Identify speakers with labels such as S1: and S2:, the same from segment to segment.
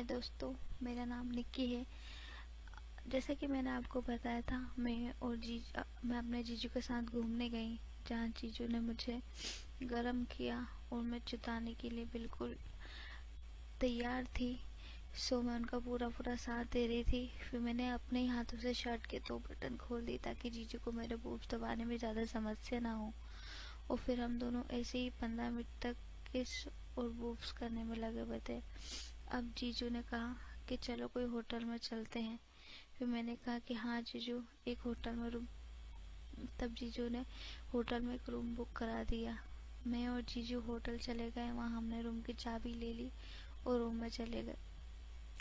S1: हाय दोस्तों, मेरा नाम निक्की है। जैसा कि मैंने आपको बताया था, मैं और जी मैं अपने जीजू के साथ घूमने गई, जहाँ जीजू ने मुझे गरम किया और मैं चुताने के लिए बिल्कुल तैयार थी। सो मैं उनका पूरा पूरा साथ दे रही थी। फिर मैंने अपने हाथों से शर्ट के दो बटन खोल दी ताकि जीजू को मेरे बूब दबाने में ज़्यादा समस्या ना हो। और फिर हम दोनों ऐसे ही पंद्रह मिनट तक किस और बूब्स करने में लगे हुए थे। अब जीजू ने कहा कि चलो कोई होटल में चलते हैं। फिर मैंने कहा कि हाँ जीजू, एक होटल में रूम। तब जीजू ने होटल में एक रूम बुक करा दिया। मैं और जीजू होटल चले गए, वहाँ हमने रूम की चाबी ले ली और रूम में चले गए।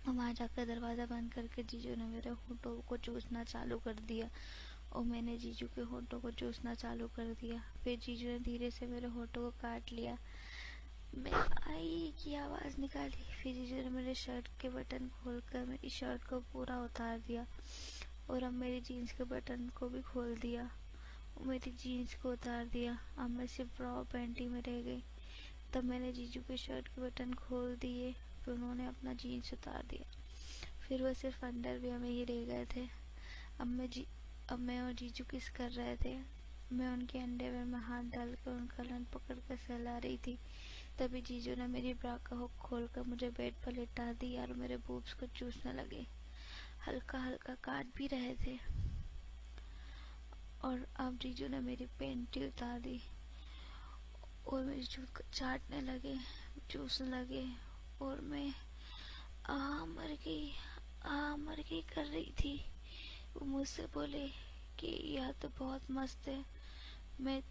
S1: वहाँ जाकर दरवाज़ा बंद करके जीजू ने मेरे होटो को चूसना चालू कर दिया और मैंने जीजू के होटो को चूसना चालू कर दिया। फिर जीजू ने धीरे से मेरे होटो को काट लिया। मैं आई की आवाज़ निकाली फिर जीजू ने मेरे शर्ट के बटन खोलकर मेरी शर्ट को पूरा उतार दिया और अब मेरी जीन्स के बटन को भी खोल दिया और मेरी जीन्स को उतार दिया। अब मैं सिर्फ़ ब्रा पैंटी में रह गई। तब मैंने जीजू के शर्ट के बटन खोल दिए, फिर उन्होंने अपना जीन्स उतार दिया। फिर वो सिर्फ़ अंडरवेयर में ही रह गए थे। अब मैं जी, अब मैं और जीजू किस कर रहे थे? मैं उनके अंडरवेयर में हाथ डालकर उनका लन पकड़ कर सहला रही थी। तभी जीजू ने मेरी ब्रा का हुक खोलकर मुझे बेड पर लेटा दी और मेरे बूब्स को चूसने लगे। हल्का हल्का काट भी रहे थे। और अब जीजू ने मेरी पेंटी उतार दी और मेरी चूत को चाटने लगे, चूसने लगे और मैं आ मर गई आ मर गई कर रही थी। वो मुझसे बोले कि यह तो बहुत मस्त है। मैं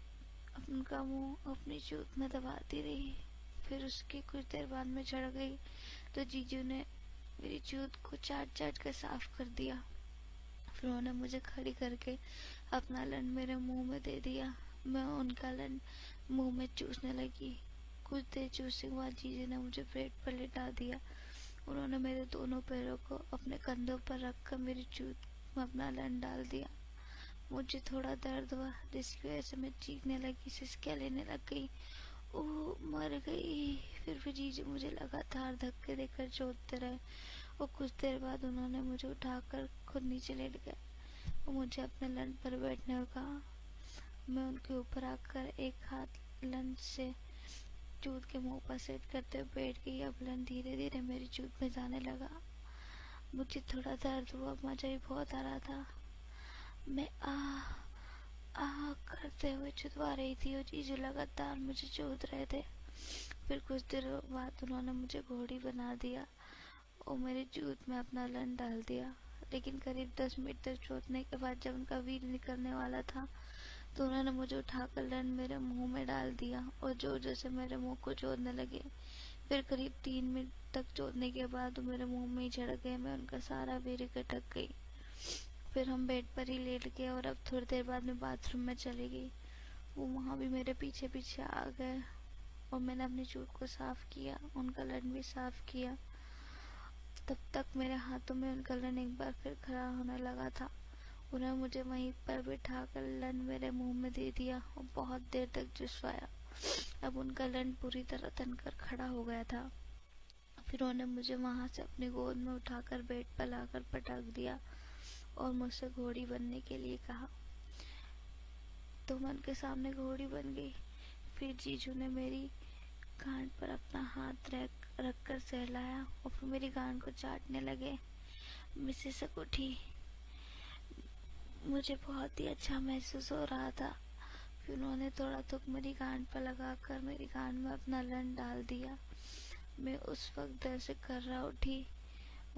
S1: उनका मुँह, अपनी चूत में दबाती रही। फिर उसकी कुछ देर बाद में चढ़ गई। तो जीजू ने मेरी चूत को चाट चाट कर साफ़ कर दिया। फिर उन्होंने मुझे खड़ी करके अपना लन मेरे मुँह में दे दिया। मैं उनका लन मुँह में चूसने लगी। कुछ देर चूसने के बाद जीजू ने मुझे पेट पर लिटा दिया। उन्होंने मेरे दोनों पैरों को अपने कंधों पर रखकर मेरी जूत में अपना लन डाल दिया। मुझे थोड़ा दर्द हुआ, जिसकी वजह से मैं चीखने लगी सिसकियाँ लेने लग गई। ओ, मर गई। फिर जीजू मुझे लगातार धक्के देकर चोटते रहे। और कुछ देर बाद उन्होंने मुझे उठाकर खुद नीचे लेट गए। और मुझे अपने लंच पर बैठने को कहा। मैं उनके ऊपर आकर एक हाथ लंच से चूत के मुँह पर सेट करते हुए बैठ गई। अब लन धीरे धीरे मेरी चूत में जाने लगा। मुझे थोड़ा दर्द हुआ, मज़ा भी बहुत आ रहा था। मैं आ आह, करते हुए चुदवा रही थी और जीजू लगातार मुझे चोद रहे थे। फिर कुछ देर बाद उन्होंने मुझे घोड़ी बना दिया और मेरे जूत में अपना लन डाल दिया। लेकिन करीब दस मिनट तक चोटने के बाद जब उनका वीर निकलने वाला था तो उन्होंने मुझे उठाकर लन मेरे मुँह में डाल दिया और ज़ोर ज़ोर से मेरे मुँह को चोदने लगे। फिर करीब तीन मिनट तक चोदने के बाद मेरे मुँह में ही झड़क गए, मैं उनका सारा वीर इकटक गई। फिर हम बेड पर ही लेट गए और अब थोड़ी देर बाद मैं बाथरूम में चली गई। वो वहाँ भी मेरे पीछे पीछे आ गए और मैंने अपनी चूट को साफ़ किया, उनका लन भी साफ़ किया। तब तक मेरे हाथों में उनका लन एक बार फिर खड़ा होने लगा था। उन्हें मुझे वहीं पर बिठा कर लन मेरे मुँह में दे दिया और बहुत देर तक जुसवाया। अब उनका लन पूरी तरह तनकर खड़ा हो गया था। फिर उन्होंने मुझे वहाँ से अपनी गोद में उठाकर बेड पर लाकर पटक दिया। और मुझसे घोड़ी बनने के लिए कहा। तो मैं उनके सामने घोड़ी बन गई। फिर जीजू ने मेरी कान पर अपना हाथ रख रख कर सहलाया और फिर मेरी कान को चाटने लगे। मिसेस उठी मुझे बहुत ही अच्छा महसूस हो रहा था। फिर उन्होंने थोड़ा तुक मेरी कान पर लगाकर मेरी कान में अपना लन डाल दिया। मैं उस वक्त दर से कर रहा उठी।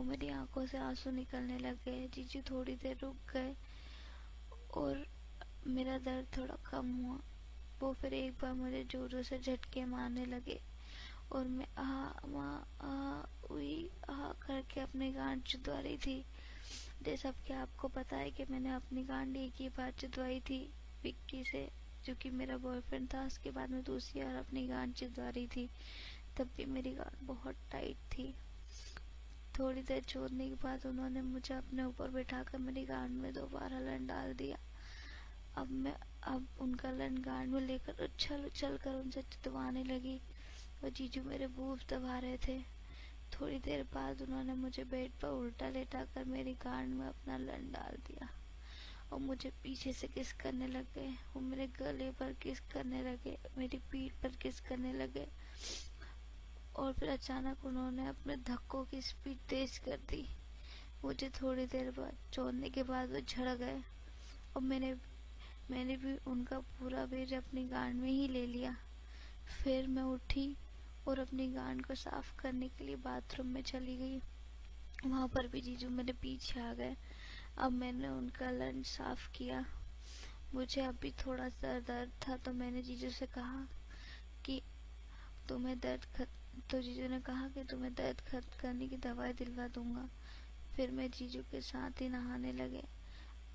S1: और मेरी आँखों से आँसू निकलने लगे जीजू थोड़ी देर रुक गए और मेरा दर्द थोड़ा कम हुआ। वो फिर एक बार मुझे जोरों से झटके मारने लगे और मैं आ, माँ, आ, उई, आ करके अपनी गांड चुदवा रही थी जैसा कि आपको पता है कि मैंने अपनी गांड एक ही बार चुदवाई थी विक्की से, जो कि मेरा बॉयफ्रेंड था। उसके बाद में दूसरी बार अपनी गांड चुदवा रही थी, तब भी मेरी गांड बहुत टाइट थी। थोड़ी देर छोड़ने के बाद उन्होंने मुझे अपने ऊपर बैठाकर मेरी गांड में दोबारा लन डाल दिया। अब मैं, अब उनका लन गांड में लेकर उछल उछल कर उनसे चितवाने लगी और जीजू मेरे बूब दबा रहे थे। थोड़ी देर बाद उन्होंने मुझे बेड पर उल्टा लेटा कर मेरी गांड में अपना लन डाल दिया और मुझे पीछे से किस करने लगे वो मेरे गले पर किस करने लगे, मेरी पीठ पर किस करने लगे। और फिर अचानक उन्होंने अपने धक्कों की स्पीड तेज कर दी। मुझे थोड़ी देर बाद छोड़ने के बाद वो झड़ गए और मैंने मैंने भी उनका पूरा वेज अपनी गांड में ही ले लिया। फिर मैं उठी और अपनी गांड को साफ़ करने के लिए बाथरूम में चली गई। वहाँ पर भी जीजू मेरे पीछे आ गए। अब मैंने उनका लंच साफ़ किया। मुझे अभी थोड़ा सा दर्द था तो मैंने जीजू से कहा कि तुम्हें दर्द खत तो जीजू ने कहा कि तुम्हें दर्द खत्म करने की दवाई दिलवा दूँगा। फिर मैं जीजू के साथ ही नहाने लगे।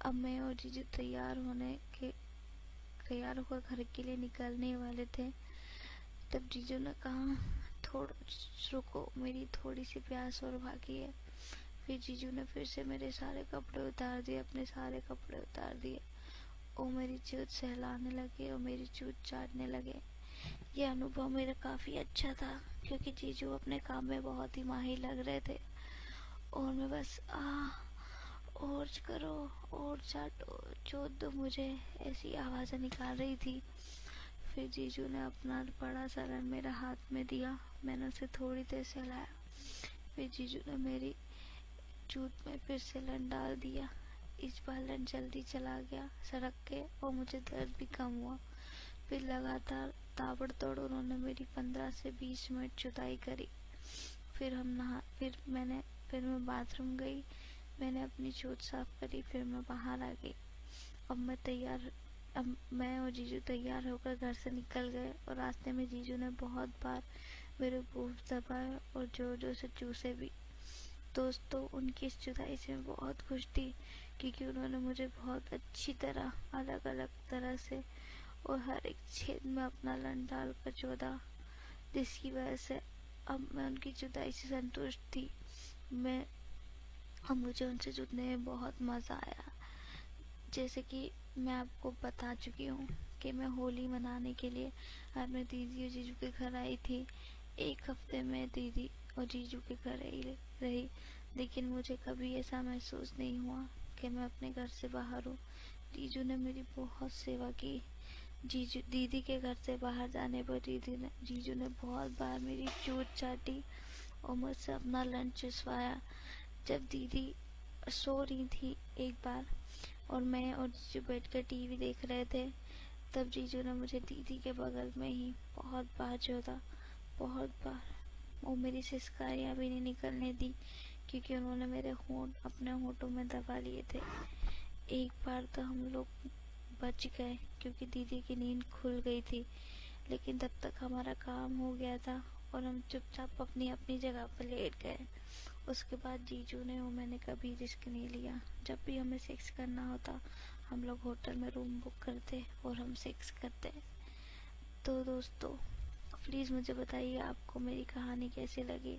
S1: अब मैं और जीजू तैयार होने के, तैयार होकर घर के लिए निकलने वाले थे। तब जीजू ने कहा, थोड़ा, रुको, मेरी थोड़ी सी प्यास और बाकी है। फिर जीजू ने फिर से मेरे सारे कपड़े उतार दिए, अपने सारे कपड़े उतार दिए। और मेरी चूत सहलाने लगे और मेरी चूत चाटने लगे। ये अनुभव मेरा काफ़ी अच्छा था। क्योंकि जीजू अपने काम में बहुत ही माहिर लग रहे थे। और मैं बस आ और करो, और चाटो जो दो मुझे ऐसी आवाज़ें निकाल रही थी। फिर जीजू ने अपना बड़ा सा रन मेरा हाथ में दिया। मैंने उसे थोड़ी देर सहलाया फिर जीजू ने मेरी जूत में फिर से लन डाल दिया। इस बार लन जल्दी चला गया, सड़क के, और मुझे दर्द भी कम हुआ। फिर लगातार ताबड़तोड़ उन्होंने मेरी पंद्रह से बीस मिनट जुताई करी। फिर हम नहा, फिर मैंने, फिर मैं बाथरूम गई। मैंने अपनी चोट साफ़ करी, फिर मैं बाहर आ गई। अब मैं तैयार, अब मैं और जीजू तैयार होकर घर से निकल गए और रास्ते में जीजू ने बहुत बार मेरे बूफ दबाए और ज़ोर ज़ोर से चूसे भी। दोस्तों, उनकी इस जुदाई से बहुत खुश थी क्योंकि उन्होंने मुझे बहुत अच्छी तरह अलग अलग तरह से और हर एक छेद में अपना लन डाल कर चौदा जिसकी वजह से अब मैं उनकी जुदाई से संतुष्ट थी। मैं, अब मुझे उनसे जुड़ने में बहुत मज़ा आया। जैसे कि मैं आपको बता चुकी हूँ कि मैं होली मनाने के लिए अपने दीदी और जीजू के घर आई थी। एक हफ़्ते में दीदी और जीजू के घर ही रही, लेकिन मुझे कभी ऐसा महसूस नहीं हुआ कि मैं अपने घर से बाहर हूँ। जीजू ने मेरी बहुत सेवा की। जीजू, दीदी के घर से बाहर जाने पर दीदी ने, जीजू ने बहुत बार मेरी चोट चाटी और मुझसे अपना लंच चुसवाया जब दीदी सो रही थी एक बार और मैं और जीजू बैठ कर टीवी देख रहे थे, तब जीजू ने मुझे दीदी के बगल में ही बहुत बार जोता बहुत बार। वो मेरी सिस्कारियाँ भी नहीं निकलने दी क्योंकि उन्होंने मेरे होंठ अपने होठों में दबा लिए थे। एक बार तो हम लोग बच गए, क्योंकि दीदी की नींद खुल गई थी। लेकिन तब तक हमारा काम हो गया था और हम चुपचाप अपनी अपनी जगह पर लेट गए, उसके बाद जीजू ने वो मैंने कभी रिस्क नहीं लिया। जब भी हमें सेक्स करना होता, हम लोग होटल में रूम बुक करते और हम सेक्स करते। तो दोस्तों प्लीज़ मुझे बताइए आपको मेरी कहानी कैसी लगी?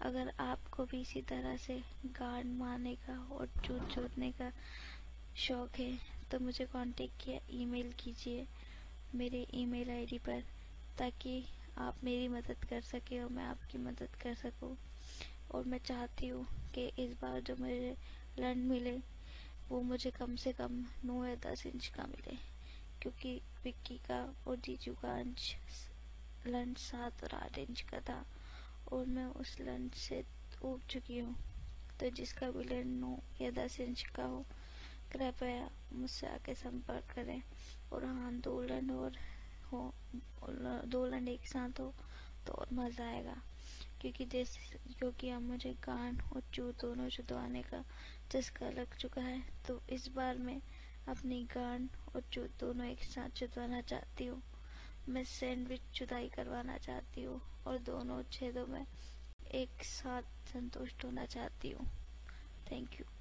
S1: अगर आपको भी इसी तरह से गार्ड मारने का और चूत चूतने का शौक है तो मुझे कांटेक्ट किया ईमेल कीजिए मेरे ईमेल आईडी पर, ताकि आप मेरी मदद कर सके और मैं आपकी मदद कर सकूँ। और मैं चाहती हूँ कि इस बार जो मुझे लंड मिले, वो मुझे कम से कम नौ या दस इंच का मिले, क्योंकि विक्की का और जीजू का अंश लंच सात और आठ इंच का था, और मैं उस लंच से उब चुकी हूँ। तो जिसका भी लंच नौ या दस इंच का हो कृपया मुझसे आके संपर्क करें। और हाँ दो और हो, दो लंड एक साथ हो तो और मज़ा आएगा। क्योंकि जैसे, क्योंकि अब मुझे गान और चू दोनों चुदवाने का चस्का लग चुका है तो इस बार मैं अपनी गान और चू दोनों एक साथ चुदवाना चाहती हूँ। मैं सैंडविच जुदाई करवाना चाहती हूँ और दोनों छेदों में एक साथ संतुष्ट होना चाहती हूँ। Thank you